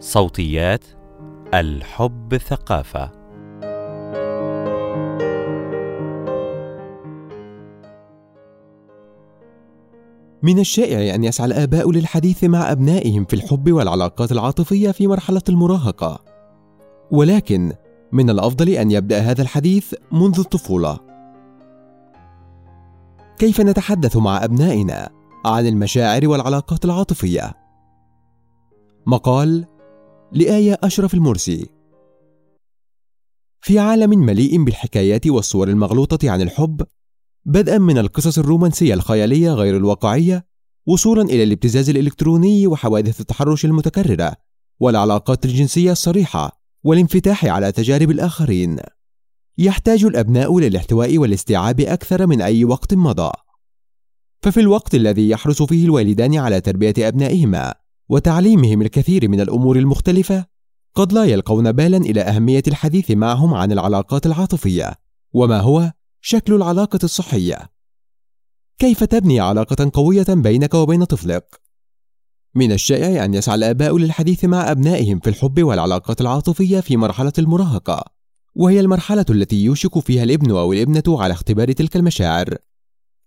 صوتيات الحب ثقافة من الشائع أن يسعى الآباء للحديث مع أبنائهم في الحب والعلاقات العاطفية في مرحلة المراهقة، ولكن من الأفضل أن يبدأ هذا الحديث منذ الطفولة. كيف نتحدث مع أبنائنا عن المشاعر والعلاقات العاطفية؟ مقال لآية أشرف المرسي. في عالم مليء بالحكايات والصور المغلوطة عن الحب بدءا من القصص الرومانسية الخيالية غير الواقعية وصولا إلى الابتزاز الإلكتروني وحوادث التحرش المتكررة والعلاقات الجنسية الصريحة والانفتاح على تجارب الآخرين. يحتاج الأبناء للاحتواء والاستيعاب أكثر من أي وقت مضى. ففي الوقت الذي يحرص فيه الوالدان على تربية أبنائهما وتعليمهم الكثير من الأمور المختلفة قد لا يلقون بالا إلى أهمية الحديث معهم عن العلاقات العاطفية وما هو شكل العلاقة الصحية كيف تبني علاقة قوية بينك وبين طفلك؟ من الشائع أن يسعى الآباء للحديث مع أبنائهم في الحب والعلاقات العاطفية في مرحلة المراهقة، وهي المرحلة التي يوشك فيها الابن أو الابنة على اختبار تلك المشاعر.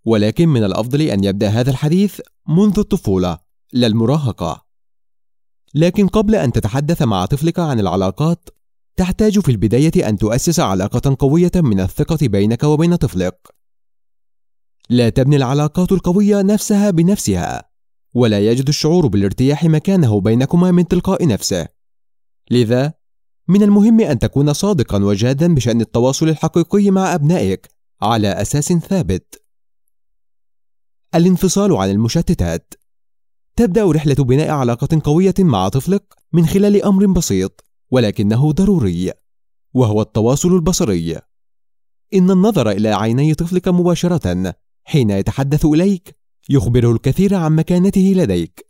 ولكن من الأفضل أن يبدأ هذا الحديث منذ الطفولة، لا المراهقة. لكن قبل أن تتحدث مع طفلك عن العلاقات، تحتاج في البداية أن تؤسس علاقة قوية من الثقة بينك وبين طفلك. لا تبني العلاقات القوية نفسها بنفسها، ولا يجد الشعور بالارتياح مكانه بينكما من تلقاء نفسه. لذا، من المهم أن تكون صادقا وجادا بشأن التواصل الحقيقي مع أبنائك على أساس ثابت. الانفصال عن المشتتات تبدأ رحلة بناء علاقة قوية مع طفلك من خلال أمر بسيط ولكنه ضروري وهو التواصل البصري. إن النظر إلى عيني طفلك مباشرة حين يتحدث إليك يخبره الكثير عن مكانته لديك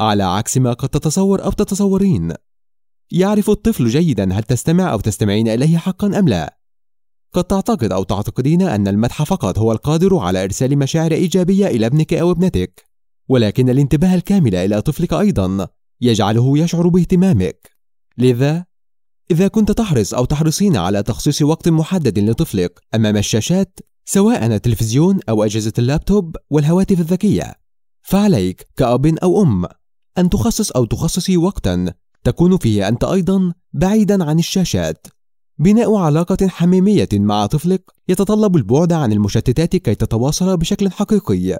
على عكس ما قد تتصور أو تتصورين. يعرف الطفل جيدا هل تستمع أو تستمعين إليه حقا أم لا. قد تعتقد أو تعتقدين أن المدح فقط هو القادر على إرسال مشاعر إيجابية إلى ابنك أو ابنتك. ولكن الانتباه الكامل إلى طفلك أيضا يجعله يشعر باهتمامك. لذا إذا كنت تحرص أو تحرصين على تخصيص وقت محدد لطفلك أمام الشاشات سواء التلفزيون أو أجهزة اللابتوب والهواتف الذكية فعليك كأب أو أم أن تخصص أو تخصصي وقتا تكون فيه أنت أيضا بعيدا عن الشاشات. بناء علاقة حميمية مع طفلك يتطلب البعد عن المشتتات كي تتواصل بشكل حقيقي.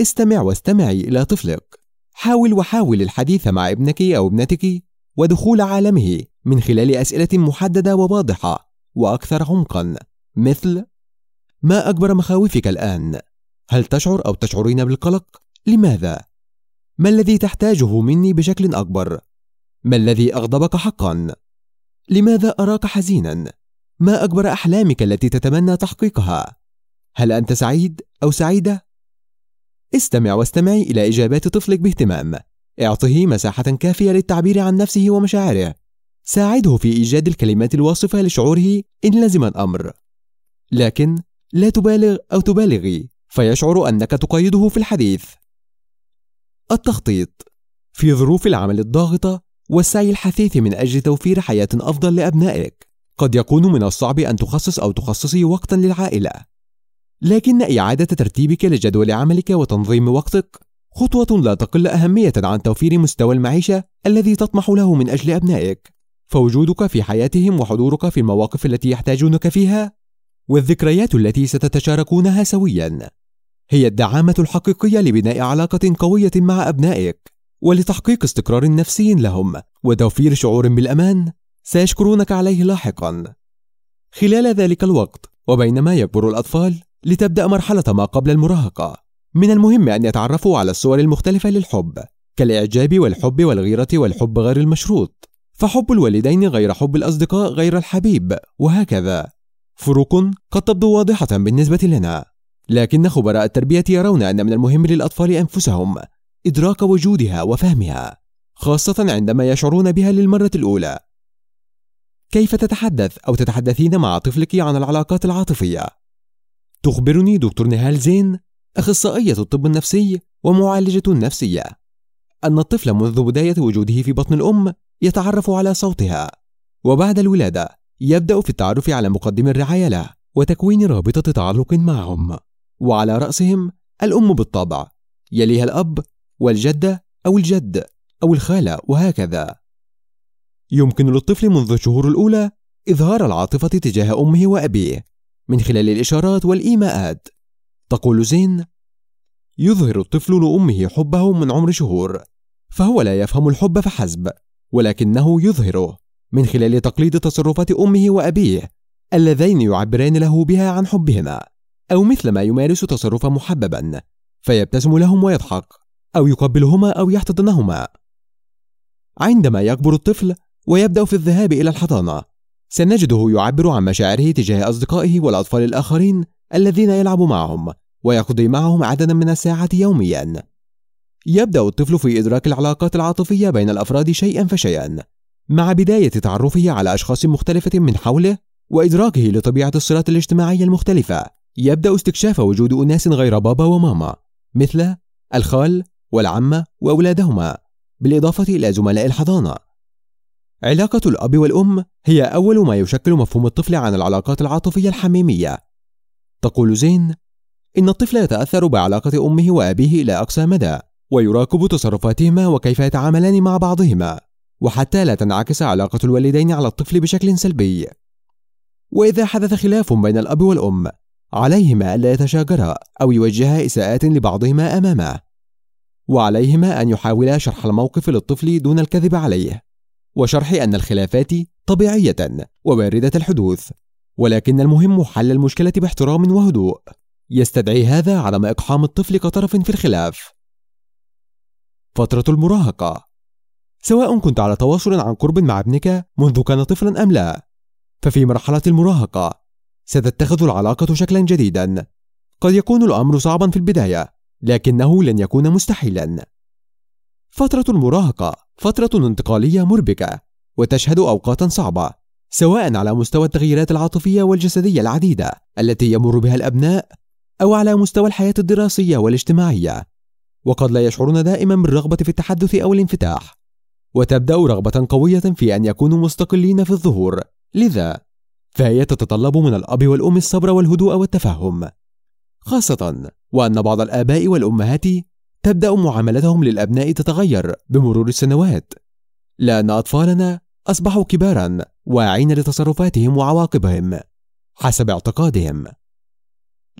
استمع واستمعي إلى طفلك حاول وحاول الحديث مع ابنك أو ابنتك ودخول عالمه من خلال أسئلة محددة وواضحة وأكثر عمقا مثل ما أكبر مخاوفك الآن؟ هل تشعر أو تشعرين بالقلق؟ لماذا؟ ما الذي تحتاجه مني بشكل أكبر؟ ما الذي أغضبك حقا؟ لماذا أراك حزينا؟ ما أكبر أحلامك التي تتمنى تحقيقها؟ هل أنت سعيد أو سعيدة؟ استمع واستمعي إلى إجابات طفلك باهتمام. اعطه مساحة كافية للتعبير عن نفسه ومشاعره. ساعده في إيجاد الكلمات الواصفة لشعوره إن لزم الأمر. لكن لا تبالغ أو تبالغي فيشعر أنك تقيده في الحديث. التخطيط. في ظروف العمل الضاغطة والسعي الحثيث من أجل توفير حياة أفضل لأبنائك قد يكون من الصعب أن تخصص أو تخصصي وقتا للعائلة. لكن إعادة ترتيبك لجدول عملك وتنظيم وقتك خطوة لا تقل أهمية عن توفير مستوى المعيشة الذي تطمح له من أجل أبنائك. فوجودك في حياتهم وحضورك في المواقف التي يحتاجونك فيها والذكريات التي ستتشاركونها سويا هي الدعامة الحقيقية لبناء علاقة قوية مع أبنائك ولتحقيق استقرار نفسي لهم وتوفير شعور بالأمان سيشكرونك عليه لاحقا. خلال ذلك الوقت وبينما يكبر الأطفال لتبدأ مرحلة ما قبل المراهقة. من المهم أن يتعرفوا على الصور المختلفة للحب كالإعجاب والحب والغيرة والحب غير المشروط. فحب الوالدين غير حب الأصدقاء غير الحبيب وهكذا. فروق قد تبدو واضحة بالنسبة لنا. لكن خبراء التربية يرون أن من المهم للأطفال أنفسهم إدراك وجودها وفهمها خاصة عندما يشعرون بها للمرة الأولى. كيف تتحدث أو تتحدثين مع طفلك عن العلاقات العاطفية؟ تخبرني دكتور نهال زين أخصائية الطب النفسي ومعالجة نفسية أن الطفل منذ بداية وجوده في بطن الأم يتعرف على صوتها وبعد الولادة يبدأ في التعرف على مقدم الرعاية له وتكوين رابطة تعلق معهم وعلى رأسهم الأم بالطبع يليها الأب والجدة أو الجد أو الخالة وهكذا. يمكن للطفل منذ الشهور الأولى إظهار العاطفة تجاه أمه وأبيه من خلال الإشارات والإيماءات. تقول زين يظهر الطفل لأمه حبه من عمر شهور فهو لا يفهم الحب فحسب ولكنه يظهره من خلال تقليد تصرفات أمه وأبيه اللذين يعبران له بها عن حبهما أو مثلما يمارس تصرفا محببا فيبتسم لهم ويضحك أو يقبلهما أو يحتضنهما. عندما يكبر الطفل ويبدأ في الذهاب إلى الحضانة سنجده يعبر عن مشاعره تجاه أصدقائه والأطفال الآخرين الذين يلعب معهم ويقضي معهم عددا من الساعات يوميا. يبدأ الطفل في إدراك العلاقات العاطفية بين الأفراد شيئا فشيئا مع بداية تعرفه على أشخاص مختلفة من حوله وإدراكه لطبيعة الصلات الاجتماعية المختلفة. يبدأ استكشاف وجود أناس غير بابا وماما مثل الخال والعمة وأولادهما بالإضافة إلى زملاء الحضانة. علاقة الأب والأم هي أول ما يشكل مفهوم الطفل عن العلاقات العاطفية الحميمية. تقول زين إن الطفل يتأثر بعلاقة أمه وأبيه إلى أقصى مدى ويراقب تصرفاتهما وكيف يتعاملان مع بعضهما وحتى لا تنعكس علاقة الوالدين على الطفل بشكل سلبي. وإذا حدث خلاف بين الأب والأم عليهما ألا يتشاجرا أو يوجها إساءات لبعضهما أمامه. وعليهما أن يحاولا شرح الموقف للطفل دون الكذب عليه. وشرح أن الخلافات طبيعية وواردة الحدوث ولكن المهم حل المشكلة باحترام وهدوء. يستدعي هذا عدم إقحام الطفل كطرف في الخلاف. فترة المراهقة. سواء كنت على تواصل عن قرب مع ابنك منذ كان طفلا أم لا ففي مرحلة المراهقة ستتخذ العلاقة شكلا جديدا. قد يكون الأمر صعبا في البداية لكنه لن يكون مستحيلا. فترة المراهقة. فترة انتقالية مربكة وتشهد أوقاتا صعبة سواء على مستوى التغييرات العاطفية والجسدية العديدة التي يمر بها الأبناء أو على مستوى الحياة الدراسية والاجتماعية. وقد لا يشعرون دائما بالرغبة في التحدث أو الانفتاح. وتبدأ رغبة قوية في أن يكونوا مستقلين في الظهور. لذا فهي تتطلب من الأب والأم الصبر والهدوء والتفهم. خاصة وأن بعض الآباء والأمهات تبدأ معاملتهم للأبناء تتغير بمرور السنوات. لأن أطفالنا أصبحوا كبارا واعين لتصرفاتهم وعواقبهم حسب اعتقادهم.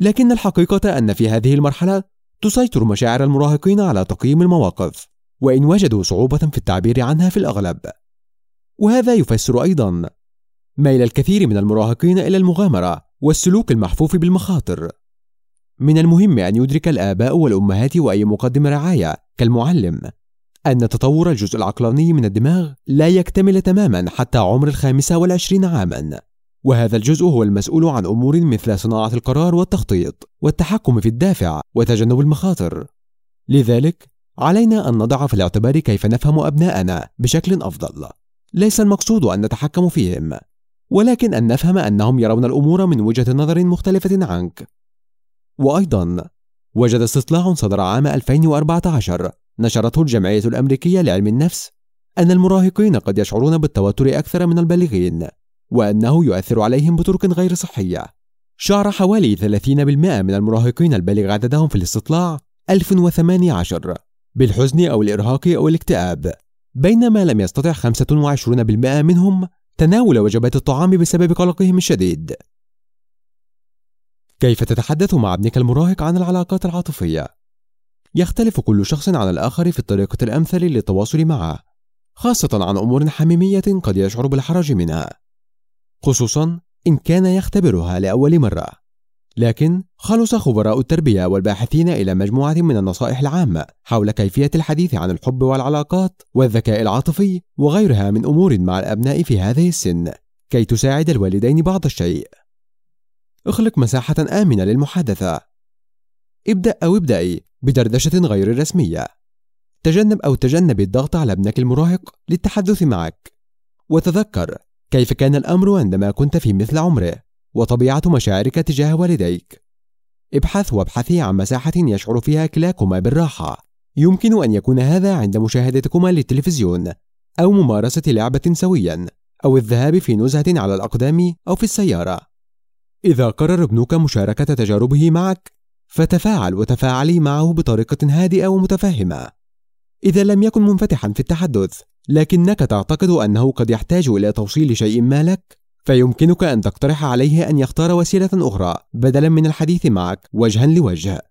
لكن الحقيقة أن في هذه المرحلة تسيطر مشاعر المراهقين على تقييم المواقف وإن وجدوا صعوبة في التعبير عنها في الأغلب. وهذا يفسر أيضا ميل الكثير من المراهقين إلى المغامرة والسلوك المحفوف بالمخاطر. من المهم أن يدرك الآباء والأمهات وأي مقدم رعاية. كالمعلم أن تطور الجزء العقلاني من الدماغ لا يكتمل تماما حتى عمر الخامسة والعشرين عاما. وهذا الجزء هو المسؤول عن أمور مثل صناعة القرار والتخطيط والتحكم في الدافع وتجنب المخاطر. لذلك علينا أن نضع في الاعتبار كيف نفهم أبناءنا بشكل أفضل. ليس المقصود أن نتحكم فيهم ولكن أن نفهم أنهم يرون الأمور من وجهة نظر مختلفة عنك. وأيضا وجد استطلاع صدر عام 2014 نشرته الجمعية الأمريكية لعلم النفس أن المراهقين قد يشعرون بالتوتر أكثر من البالغين وأنه يؤثر عليهم بطرق غير صحية. شعر حوالي 30% من المراهقين البالغ عددهم في الاستطلاع 1018 بالحزن أو الإرهاق أو الاكتئاب. بينما لم يستطع 25% منهم تناول وجبات الطعام بسبب قلقهم الشديد. كيف تتحدث مع ابنك المراهق عن العلاقات العاطفية؟ يختلف كل شخص عن الآخر في الطريقة الأمثل للتواصل معه خاصة عن أمور حميمية قد يشعر بالحرج منها خصوصا إن كان يختبرها لأول مرة لكن خلص خبراء التربية والباحثين إلى مجموعة من النصائح العامة حول كيفية الحديث عن الحب والعلاقات والذكاء العاطفي وغيرها من أمور مع الأبناء في هذه السن كي تساعد الوالدين بعض الشيء. اخلق مساحة آمنة للمحادثة. ابدأ أو ابدأي بدردشة غير رسمية. تجنب أو تجنب الضغط على ابنك المراهق للتحدث معك. وتذكر كيف كان الأمر عندما كنت في مثل عمره وطبيعة مشاعرك تجاه والديك ابحث وابحثي عن مساحة يشعر فيها كلاكما بالراحة يمكن أن يكون هذا عند مشاهدتكما للتلفزيون أو ممارسة لعبة سويا أو الذهاب في نزهة على الأقدام أو في السيارة إذا قرر ابنك مشاركة تجاربه معك فتفاعل وتفاعلي معه بطريقة هادئة ومتفهمة. إذا لم يكن منفتحا في التحدث لكنك تعتقد أنه قد يحتاج إلى توصيل شيء ما لك فيمكنك أن تقترح عليه أن يختار وسيلة أخرى بدلا من الحديث معك وجها لوجه.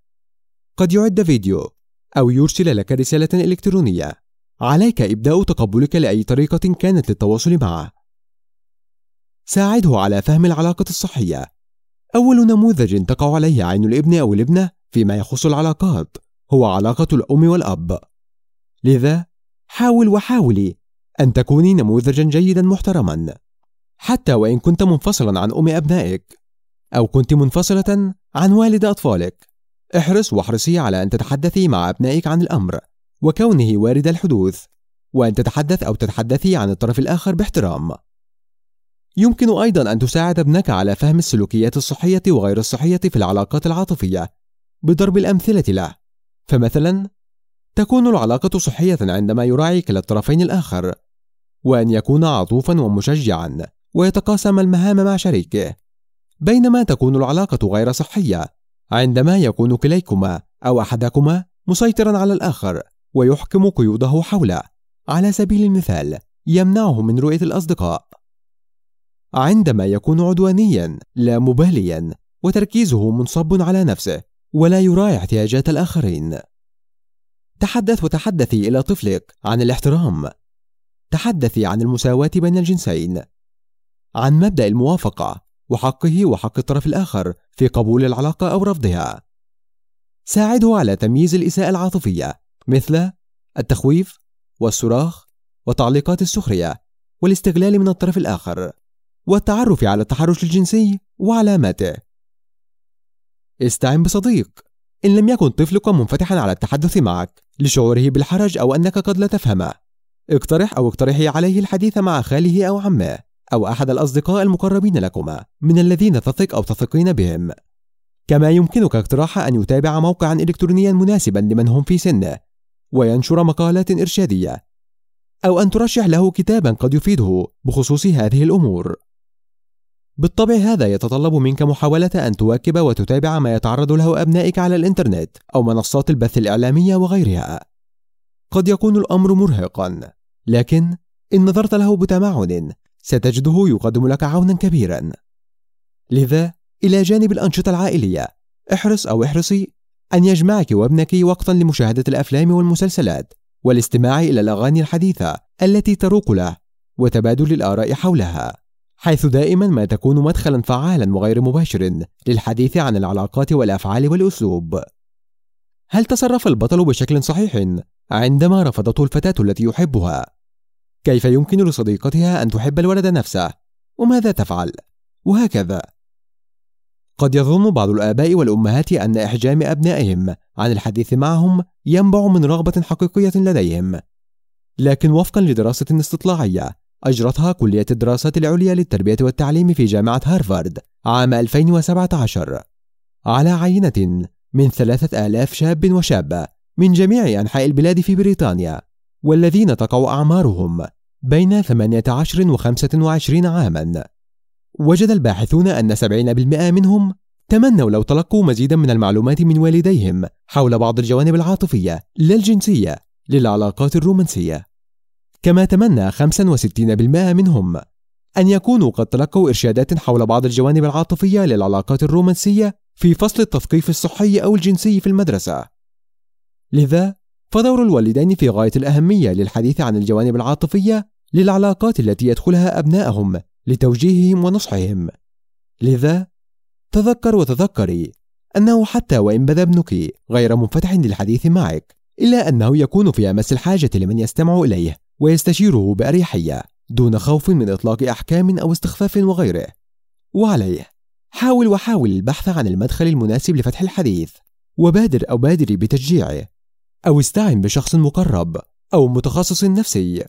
قد يعد فيديو أو يرسل لك رسالة إلكترونية. عليك إبداء تقبلك لأي طريقة كانت للتواصل معه. ساعده على فهم العلاقة الصحية. أول نموذج تقع عليه عين الابن أو الابنة فيما يخص العلاقات هو علاقة الأم والأب. لذا حاول وحاولي أن تكوني نموذجا جيدا محترما. حتى وإن كنت منفصلا عن أم أبنائك أو كنت منفصلة عن والد أطفالك. احرص واحرصي على أن تتحدثي مع أبنائك عن الأمر وكونه وارد الحدوث وأن تتحدث أو تتحدثي عن الطرف الآخر باحترام. يمكن أيضا أن تساعد ابنك على فهم السلوكيات الصحية وغير الصحية في العلاقات العاطفية بضرب الأمثلة له. فمثلا تكون العلاقة صحية عندما يراعي كلا الطرفين الآخر وأن يكون عطوفا ومشجعا ويتقاسم المهام مع شريكه. بينما تكون العلاقة غير صحية عندما يكون كليكما أو أحدكما مسيطرا على الآخر ويحكم قيوده حوله. على سبيل المثال يمنعه من رؤية الأصدقاء. عندما يكون عدوانيا لا مباليا وتركيزه منصب على نفسه ولا يراعي احتياجات الآخرين. تحدث وتحدثي إلى طفلك عن الاحترام. تحدثي عن المساواة بين الجنسين. عن مبدأ الموافقة وحقه وحق الطرف الآخر في قبول العلاقة أو رفضها. ساعده على تمييز الإساءة العاطفية مثل التخويف والصراخ وتعليقات السخرية والاستغلال من الطرف الآخر. والتعرف على التحرش الجنسي وعلاماته. استعن بصديق. إن لم يكن طفلك منفتحا على التحدث معك لشعوره بالحرج أو أنك قد لا تفهمه. اقترح أو اقترحي عليه الحديث مع خاله أو عمه أو أحد الأصدقاء المقربين لكما من الذين تثق أو تثقين بهم. كما يمكنك اقتراح أن يتابع موقعا إلكترونيا مناسبا لمن هم في سنه وينشر مقالات إرشادية. أو أن ترشح له كتابا قد يفيده بخصوص هذه الأمور. بالطبع هذا يتطلب منك محاولة أن تواكب وتتابع ما يتعرض له أبنائك على الإنترنت أو منصات البث الإعلامية وغيرها. قد يكون الأمر مرهقا لكن إن نظرت له بتمعن ستجده يقدم لك عونا كبيرا. لذا إلى جانب الأنشطة العائلية احرص أو احرصي أن يجمعك وابنك وقتا لمشاهدة الأفلام والمسلسلات والاستماع إلى الأغاني الحديثة التي تروق له وتبادل الآراء حولها. حيث دائما ما تكون مدخلا فعالا وغير مباشر للحديث عن العلاقات والأفعال والأسلوب هل تصرف البطل بشكل صحيح عندما رفضته الفتاة التي يحبها؟ كيف يمكن لصديقتها أن تحب الولد نفسه؟ وماذا تفعل؟ وهكذا قد يظن بعض الآباء والأمهات أن إحجام أبنائهم عن الحديث معهم ينبع من رغبة حقيقية لديهم لكن وفقا لدراسة استطلاعية أجرتها كلية الدراسات العليا للتربية والتعليم في جامعة هارفارد عام 2017 على عينة من ثلاثة آلاف شاب وشابة من جميع أنحاء البلاد في بريطانيا والذين تقع أعمارهم بين 18 و 25 عاما. وجد الباحثون أن 70% منهم تمنوا لو تلقوا مزيدا من المعلومات من والديهم حول بعض الجوانب العاطفية لا الجنسية للعلاقات الرومانسية. كما تمنى 65% منهم أن يكونوا قد تلقوا إرشادات حول بعض الجوانب العاطفية للعلاقات الرومانسية في فصل التثقيف الصحي أو الجنسي في المدرسة. لذا فدور الوالدين في غاية الأهمية للحديث عن الجوانب العاطفية للعلاقات التي يدخلها أبنائهم لتوجيههم ونصحهم. لذا تذكر وتذكري أنه حتى وإن بدا ابنك غير منفتح للحديث معك إلا أنه يكون في أمس الحاجة لمن يستمع إليه. ويستشيره بأريحية دون خوف من إطلاق أحكام أو استخفاف وغيره. وعليه حاول وحاول البحث عن المدخل المناسب لفتح الحديث وبادر أو بادري بتشجيعه أو استعن بشخص مقرب أو متخصص نفسي.